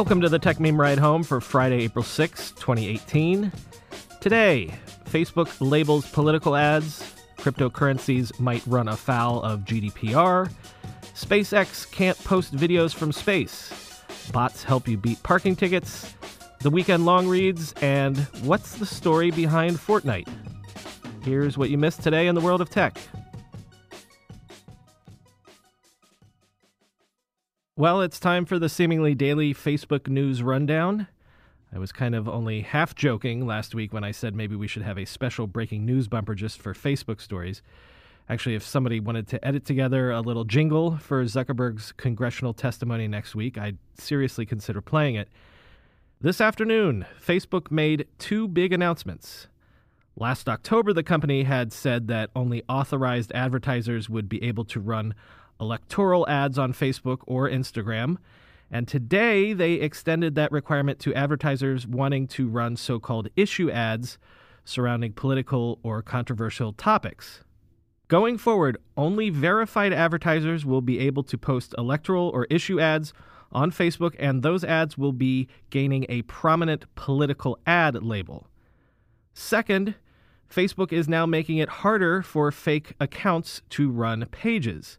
Welcome to the Techmeme Ride Home for Friday, April 6, 2018. Today, Facebook labels political ads, cryptocurrencies might run afoul of GDPR, SpaceX can't post videos from space, bots help you beat parking tickets, the weekend long reads, and what's the story behind Fortnite? Here's what you missed today in the world of tech. Well, it's time for the seemingly daily Facebook news rundown. I was kind of only half joking last week when I said maybe we should have a special breaking news bumper just for Facebook stories. Actually, if somebody wanted to edit together a little jingle for Zuckerberg's congressional testimony next week, I'd seriously consider playing it. This afternoon, Facebook made two big announcements. Last October, the company had said that only authorized advertisers would be able to run electoral ads on Facebook or Instagram. And today they extended that requirement to advertisers wanting to run so called issue ads surrounding political or controversial topics. Going forward, only verified advertisers will be able to post electoral or issue ads on Facebook, and those ads will be gaining a prominent political ad label. Second, Facebook is now making it harder for fake accounts to run pages.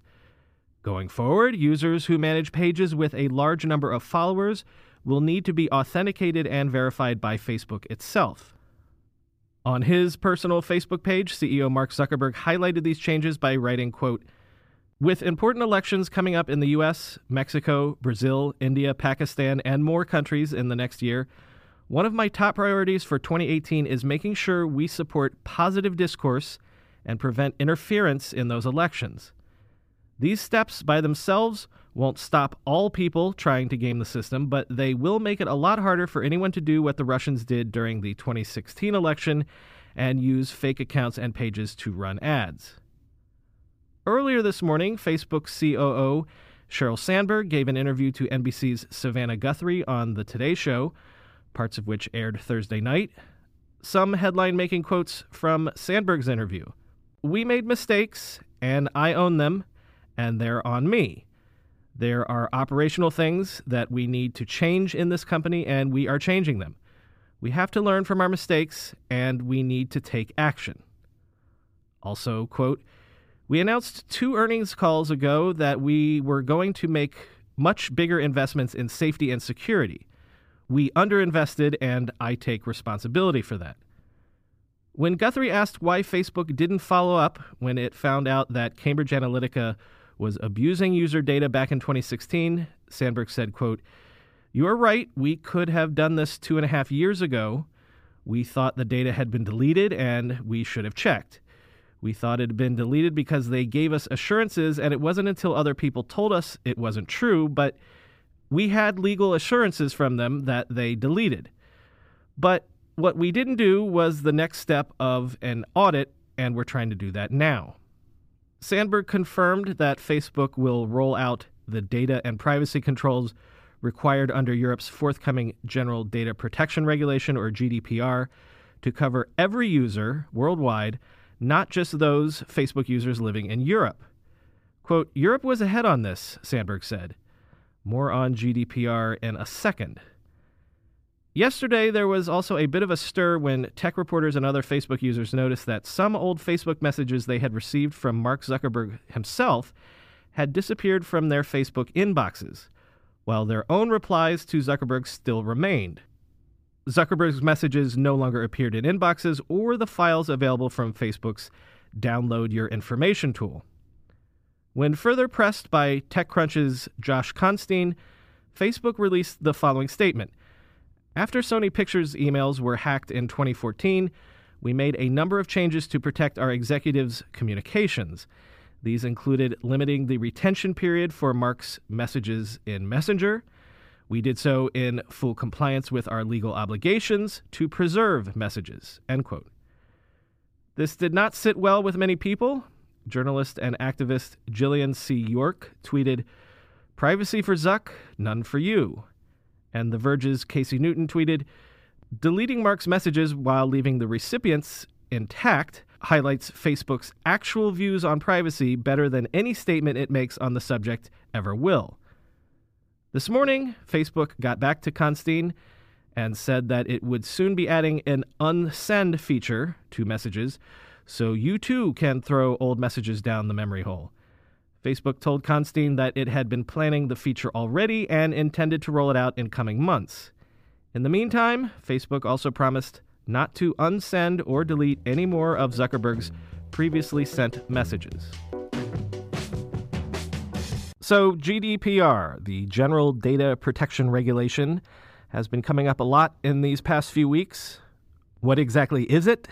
Going forward, users who manage pages with a large number of followers will need to be authenticated and verified by Facebook itself. On his personal Facebook page, CEO Mark Zuckerberg highlighted these changes by writing, quote, with important elections coming up in the US, Mexico, Brazil, India, Pakistan, and more countries in the next year, one of my top priorities for 2018 is making sure we support positive discourse and prevent interference in those elections. These steps by themselves won't stop all people trying to game the system, but they will make it a lot harder for anyone to do what the Russians did during the 2016 election and use fake accounts and pages to run ads. Earlier this morning, Facebook COO Sheryl Sandberg gave an interview to NBC's Savannah Guthrie on The Today Show, parts of which aired Thursday night. Some headline making quotes from Sandberg's interview We made mistakes, and I own them and they're on me. There are operational things that we need to change in this company, and we are changing them. We have to learn from our mistakes, and we need to take action. Also, quote, we announced two earnings calls ago that we were going to make much bigger investments in safety and security. We underinvested, and I take responsibility for that. When Guthrie asked why Facebook didn't follow up when it found out that Cambridge Analytica was abusing user data back in 2016. Sandberg said, quote, You are right. We could have done this two and a half years ago. We thought the data had been deleted and we should have checked. We thought it had been deleted because they gave us assurances, and it wasn't until other people told us it wasn't true, but we had legal assurances from them that they deleted. But what we didn't do was the next step of an audit, and we're trying to do that now. Sandberg confirmed that Facebook will roll out the data and privacy controls required under Europe's forthcoming General Data Protection Regulation, or GDPR, to cover every user worldwide, not just those Facebook users living in Europe. Quote, Europe was ahead on this, Sandberg said. More on GDPR in a second. Yesterday, there was also a bit of a stir when tech reporters and other Facebook users noticed that some old Facebook messages they had received from Mark Zuckerberg himself had disappeared from their Facebook inboxes, while their own replies to Zuckerberg still remained. Zuckerberg's messages no longer appeared in inboxes or the files available from Facebook's Download Your Information tool. When further pressed by TechCrunch's Josh Constine, Facebook released the following statement after Sony Pictures emails were hacked in 2014, we made a number of changes to protect our executives' communications. These included limiting the retention period for Mark's messages in Messenger. We did so in full compliance with our legal obligations to preserve messages. End quote. This did not sit well with many people. Journalist and activist Jillian C. York tweeted, Privacy for Zuck, none for you. And The Verge's Casey Newton tweeted, Deleting Mark's messages while leaving the recipients intact highlights Facebook's actual views on privacy better than any statement it makes on the subject ever will. This morning, Facebook got back to Constine and said that it would soon be adding an unsend feature to messages so you too can throw old messages down the memory hole. Facebook told Constine that it had been planning the feature already and intended to roll it out in coming months. In the meantime, Facebook also promised not to unsend or delete any more of Zuckerberg's previously sent messages. So, GDPR, the General Data Protection Regulation, has been coming up a lot in these past few weeks. What exactly is it?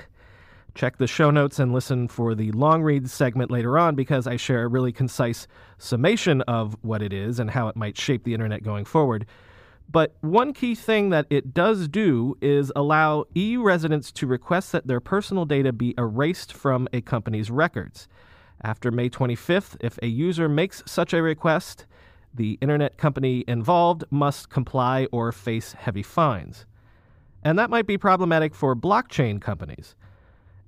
Check the show notes and listen for the long read segment later on because I share a really concise summation of what it is and how it might shape the internet going forward. But one key thing that it does do is allow EU residents to request that their personal data be erased from a company's records. After May 25th, if a user makes such a request, the internet company involved must comply or face heavy fines. And that might be problematic for blockchain companies.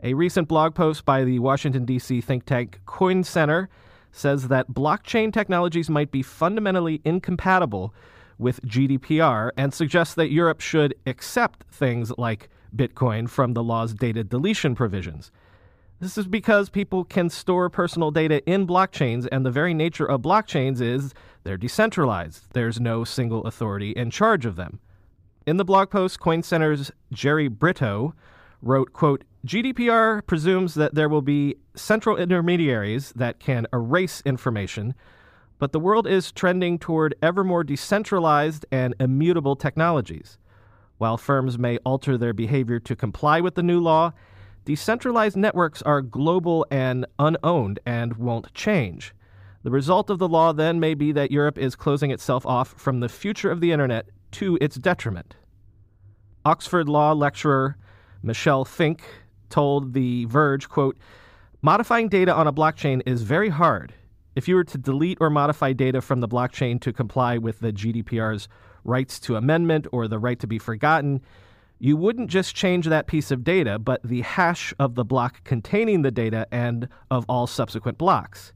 A recent blog post by the Washington, D.C. think tank Coin Center says that blockchain technologies might be fundamentally incompatible with GDPR and suggests that Europe should accept things like Bitcoin from the law's data deletion provisions. This is because people can store personal data in blockchains, and the very nature of blockchains is they're decentralized. There's no single authority in charge of them. In the blog post, Coin Center's Jerry Brito wrote, quote, GDPR presumes that there will be central intermediaries that can erase information, but the world is trending toward ever more decentralized and immutable technologies. While firms may alter their behavior to comply with the new law, decentralized networks are global and unowned and won't change. The result of the law then may be that Europe is closing itself off from the future of the internet to its detriment. Oxford law lecturer Michèle Finck told The Verge, quote, modifying data on a blockchain is very hard. If you were to delete or modify data from the blockchain to comply with the GDPR's rights to amendment or the right to be forgotten, you wouldn't just change that piece of data, but the hash of the block containing the data and of all subsequent blocks.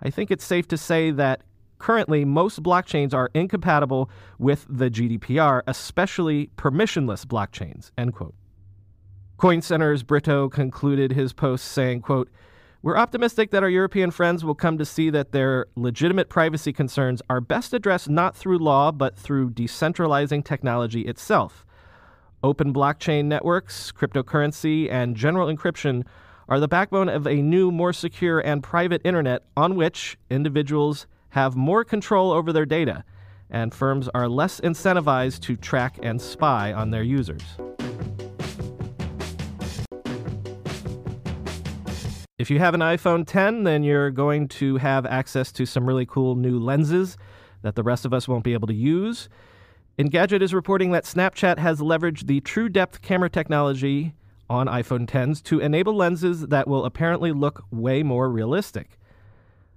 I think it's safe to say that currently most blockchains are incompatible with the GDPR, especially permissionless blockchains. End quote. Coin Center's Brito concluded his post saying, quote, We're optimistic that our European friends will come to see that their legitimate privacy concerns are best addressed not through law, but through decentralizing technology itself. Open blockchain networks, cryptocurrency, and general encryption are the backbone of a new, more secure, and private internet on which individuals have more control over their data, and firms are less incentivized to track and spy on their users. If you have an iPhone 10, then you're going to have access to some really cool new lenses that the rest of us won't be able to use. Engadget is reporting that Snapchat has leveraged the true depth camera technology on iPhone 10s to enable lenses that will apparently look way more realistic.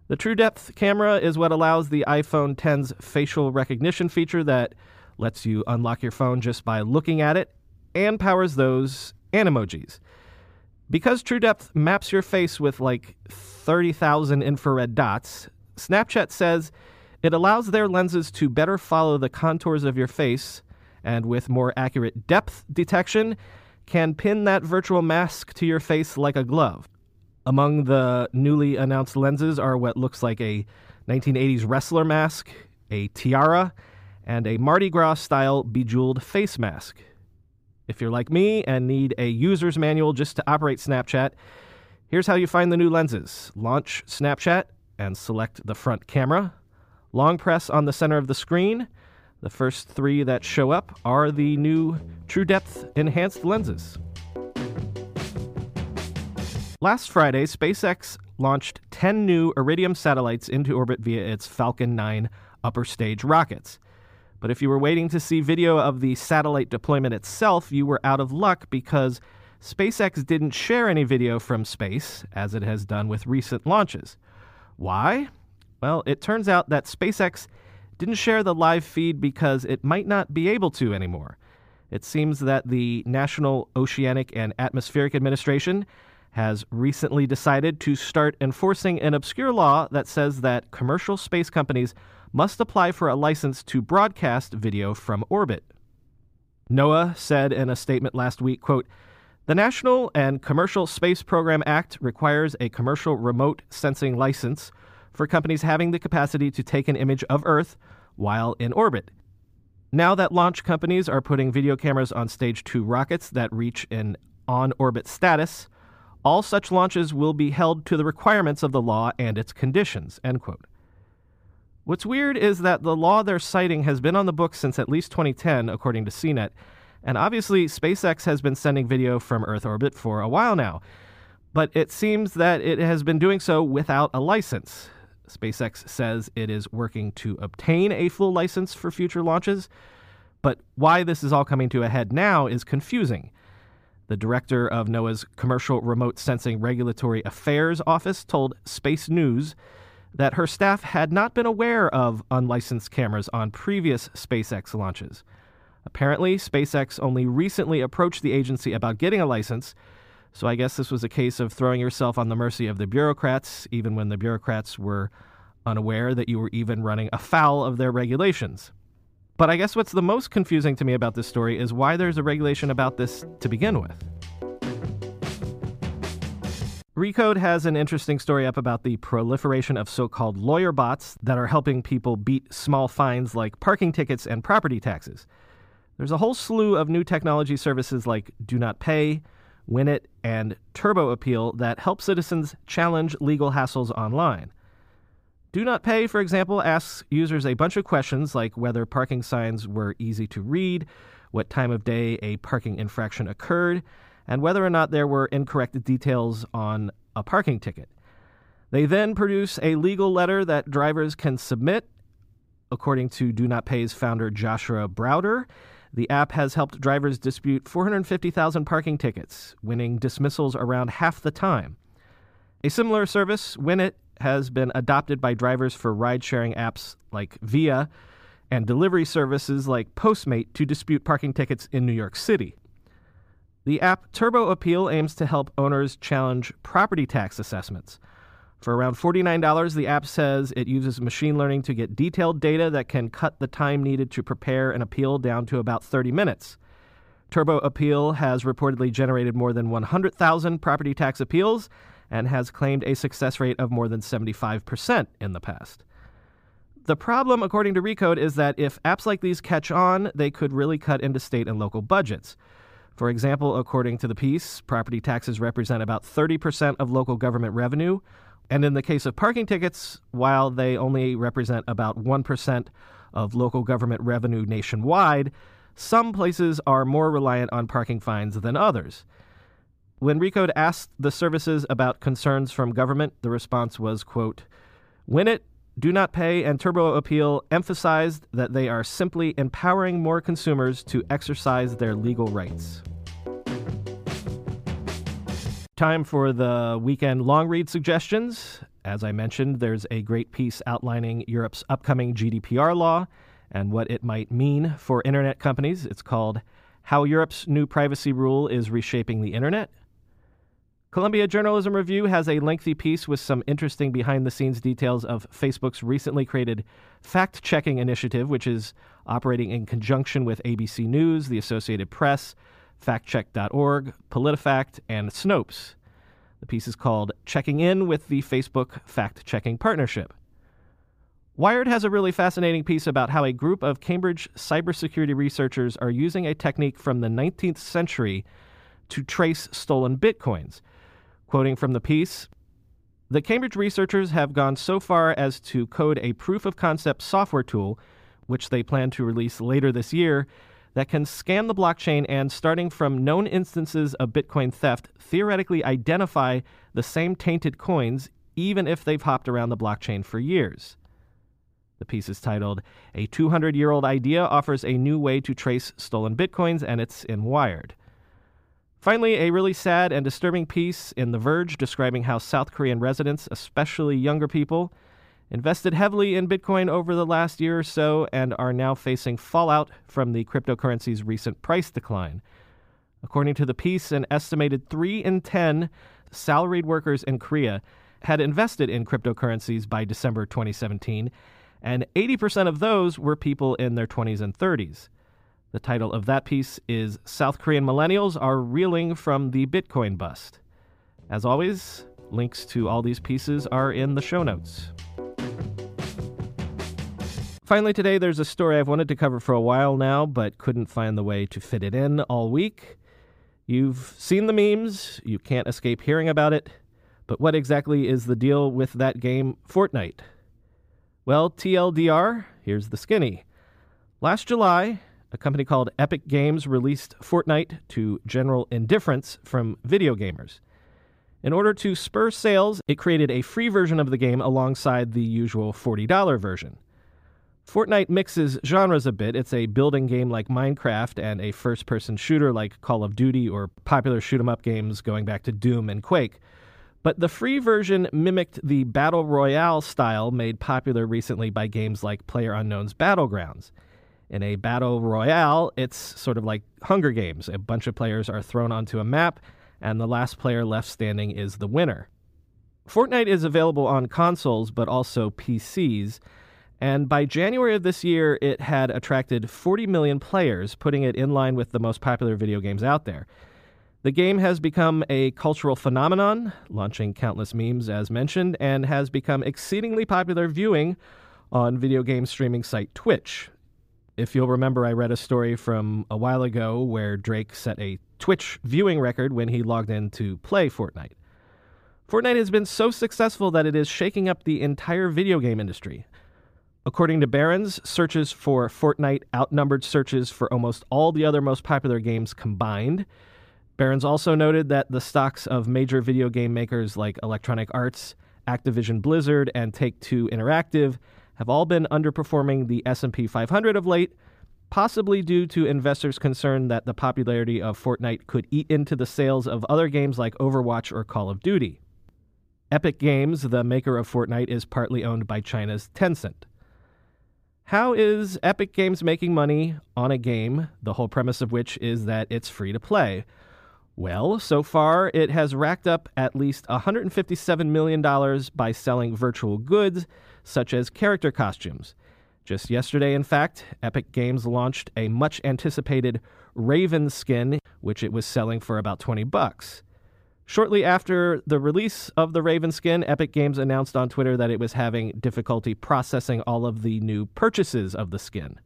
The true depth camera is what allows the iPhone 10's facial recognition feature that lets you unlock your phone just by looking at it and powers those animojis. Because TrueDepth maps your face with like 30,000 infrared dots, Snapchat says it allows their lenses to better follow the contours of your face and with more accurate depth detection can pin that virtual mask to your face like a glove. Among the newly announced lenses are what looks like a 1980s wrestler mask, a tiara, and a Mardi Gras style bejeweled face mask. If you're like me and need a user's manual just to operate Snapchat, here's how you find the new lenses. Launch Snapchat and select the front camera. Long press on the center of the screen. The first three that show up are the new True Depth enhanced lenses. Last Friday, SpaceX launched 10 new Iridium satellites into orbit via its Falcon 9 upper stage rockets. But if you were waiting to see video of the satellite deployment itself, you were out of luck because SpaceX didn't share any video from space, as it has done with recent launches. Why? Well, it turns out that SpaceX didn't share the live feed because it might not be able to anymore. It seems that the National Oceanic and Atmospheric Administration has recently decided to start enforcing an obscure law that says that commercial space companies must apply for a license to broadcast video from orbit. NOAA said in a statement last week, quote, the National and Commercial Space Program Act requires a commercial remote sensing license for companies having the capacity to take an image of Earth while in orbit. Now that launch companies are putting video cameras on stage 2 rockets that reach an on orbit status, all such launches will be held to the requirements of the law and its conditions. End quote. What's weird is that the law they're citing has been on the books since at least 2010, according to CNET, and obviously SpaceX has been sending video from Earth orbit for a while now. But it seems that it has been doing so without a license. SpaceX says it is working to obtain a full license for future launches, but why this is all coming to a head now is confusing. The director of NOAA's Commercial Remote Sensing Regulatory Affairs Office told Space News that her staff had not been aware of unlicensed cameras on previous SpaceX launches. Apparently, SpaceX only recently approached the agency about getting a license, so I guess this was a case of throwing yourself on the mercy of the bureaucrats, even when the bureaucrats were unaware that you were even running afoul of their regulations. But I guess what's the most confusing to me about this story is why there's a regulation about this to begin with. Recode has an interesting story up about the proliferation of so called lawyer bots that are helping people beat small fines like parking tickets and property taxes. There's a whole slew of new technology services like Do Not Pay, Winit, and Turbo Appeal that help citizens challenge legal hassles online. Do Not Pay, for example, asks users a bunch of questions like whether parking signs were easy to read, what time of day a parking infraction occurred, and whether or not there were incorrect details on a parking ticket. They then produce a legal letter that drivers can submit. According to Do Not Pay's founder Joshua Browder, the app has helped drivers dispute 450,000 parking tickets, winning dismissals around half the time. A similar service, Winit, has been adopted by drivers for ride sharing apps like Via and delivery services like Postmate to dispute parking tickets in New York City. The app Turbo Appeal aims to help owners challenge property tax assessments. For around $49, the app says it uses machine learning to get detailed data that can cut the time needed to prepare an appeal down to about 30 minutes. Turbo Appeal has reportedly generated more than 100,000 property tax appeals and has claimed a success rate of more than 75% in the past. The problem, according to Recode, is that if apps like these catch on, they could really cut into state and local budgets. For example, according to the piece, property taxes represent about 30% of local government revenue, and in the case of parking tickets, while they only represent about 1% of local government revenue nationwide, some places are more reliant on parking fines than others. When Recode asked the services about concerns from government, the response was, quote, Winit, Do Not Pay, and Turbo Appeal emphasized that they are simply empowering more consumers to exercise their legal rights. Time for the weekend long read suggestions. As I mentioned, there's a great piece outlining Europe's upcoming GDPR law and what it might mean for internet companies. It's called How Europe's New Privacy Rule is Reshaping the Internet. Columbia Journalism Review has a lengthy piece with some interesting behind the scenes details of Facebook's recently created fact checking initiative, which is operating in conjunction with ABC News, the Associated Press, factcheck.org, PolitiFact, and Snopes. The piece is called Checking In with the Facebook Fact Checking Partnership. Wired has a really fascinating piece about how a group of Cambridge cybersecurity researchers are using a technique from the 19th century to trace stolen bitcoins. Quoting from the piece, the Cambridge researchers have gone so far as to code a proof of concept software tool, which they plan to release later this year, that can scan the blockchain and, starting from known instances of Bitcoin theft, theoretically identify the same tainted coins even if they've hopped around the blockchain for years. The piece is titled A 200 Year Old Idea Offers a New Way to Trace Stolen Bitcoins, and it's in Wired. Finally, a really sad and disturbing piece in The Verge describing how South Korean residents, especially younger people, invested heavily in Bitcoin over the last year or so and are now facing fallout from the cryptocurrency's recent price decline. According to the piece, an estimated 3 in 10 salaried workers in Korea had invested in cryptocurrencies by December 2017 and 80% of those were people in their 20s and 30s. The title of that piece is South Korean Millennials Are Reeling from the Bitcoin Bust. As always, links to all these pieces are in the show notes. Finally, today there's a story I've wanted to cover for a while now, but couldn't find the way to fit it in all week. You've seen the memes, you can't escape hearing about it, but what exactly is the deal with that game, Fortnite? Well, TLDR, here's the skinny. Last July, a company called Epic Games released Fortnite to general indifference from video gamers. In order to spur sales, it created a free version of the game alongside the usual $40 version. Fortnite mixes genres a bit. It's a building game like Minecraft and a first person shooter like Call of Duty or popular shoot 'em up games going back to Doom and Quake. But the free version mimicked the battle royale style made popular recently by games like PlayerUnknown's Battlegrounds. In a battle royale, it's sort of like Hunger Games. A bunch of players are thrown onto a map, and the last player left standing is the winner. Fortnite is available on consoles, but also PCs. And by January of this year, it had attracted 40 million players, putting it in line with the most popular video games out there. The game has become a cultural phenomenon, launching countless memes as mentioned, and has become exceedingly popular viewing on video game streaming site Twitch. If you'll remember, I read a story from a while ago where Drake set a Twitch viewing record when he logged in to play Fortnite. Fortnite has been so successful that it is shaking up the entire video game industry. According to Barron's, searches for Fortnite outnumbered searches for almost all the other most popular games combined. Barron's also noted that the stocks of major video game makers like Electronic Arts, Activision Blizzard, and Take-Two Interactive have all been underperforming the S&P 500 of late, possibly due to investors' concern that the popularity of Fortnite could eat into the sales of other games like Overwatch or Call of Duty. Epic Games, the maker of Fortnite, is partly owned by China's Tencent. How is Epic Games making money on a game, the whole premise of which is that it's free to play? Well, so far it has racked up at least $157 million by selling virtual goods, such as character costumes. Just yesterday, in fact, Epic Games launched a much anticipated Raven skin, which it was selling for about 20 bucks. Shortly after the release of the Raven skin, Epic Games announced on Twitter that it was having difficulty processing all of the new purchases of the skin.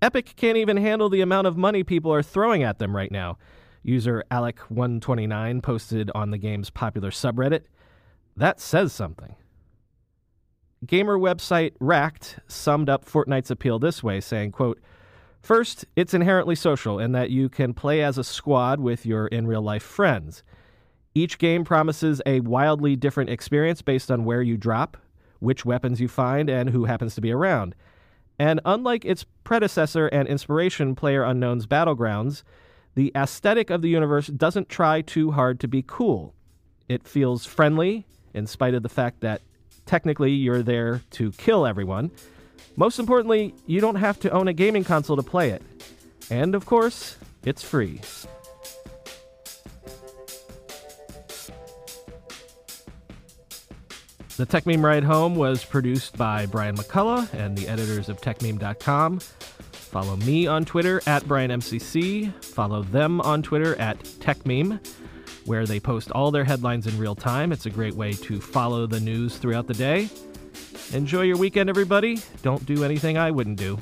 Epic can't even handle the amount of money people are throwing at them right now. User Alec129 posted on the game's popular subreddit. That says something. Gamer website Racked summed up Fortnite's appeal this way, saying, quote, First, it's inherently social in that you can play as a squad with your in real life friends. Each game promises a wildly different experience based on where you drop, which weapons you find, and who happens to be around. And unlike its predecessor and inspiration, Player Unknown's Battlegrounds, the aesthetic of the universe doesn't try too hard to be cool. It feels friendly, in spite of the fact that technically you're there to kill everyone. Most importantly, you don't have to own a gaming console to play it. And of course, it's free. The Techmeme Ride Home was produced by Brian McCullough and the editors of TechMeme.com. Follow me on Twitter at BrianMCC. Follow them on Twitter at TechMeme, where they post all their headlines in real time. It's a great way to follow the news throughout the day. Enjoy your weekend, everybody. Don't do anything I wouldn't do.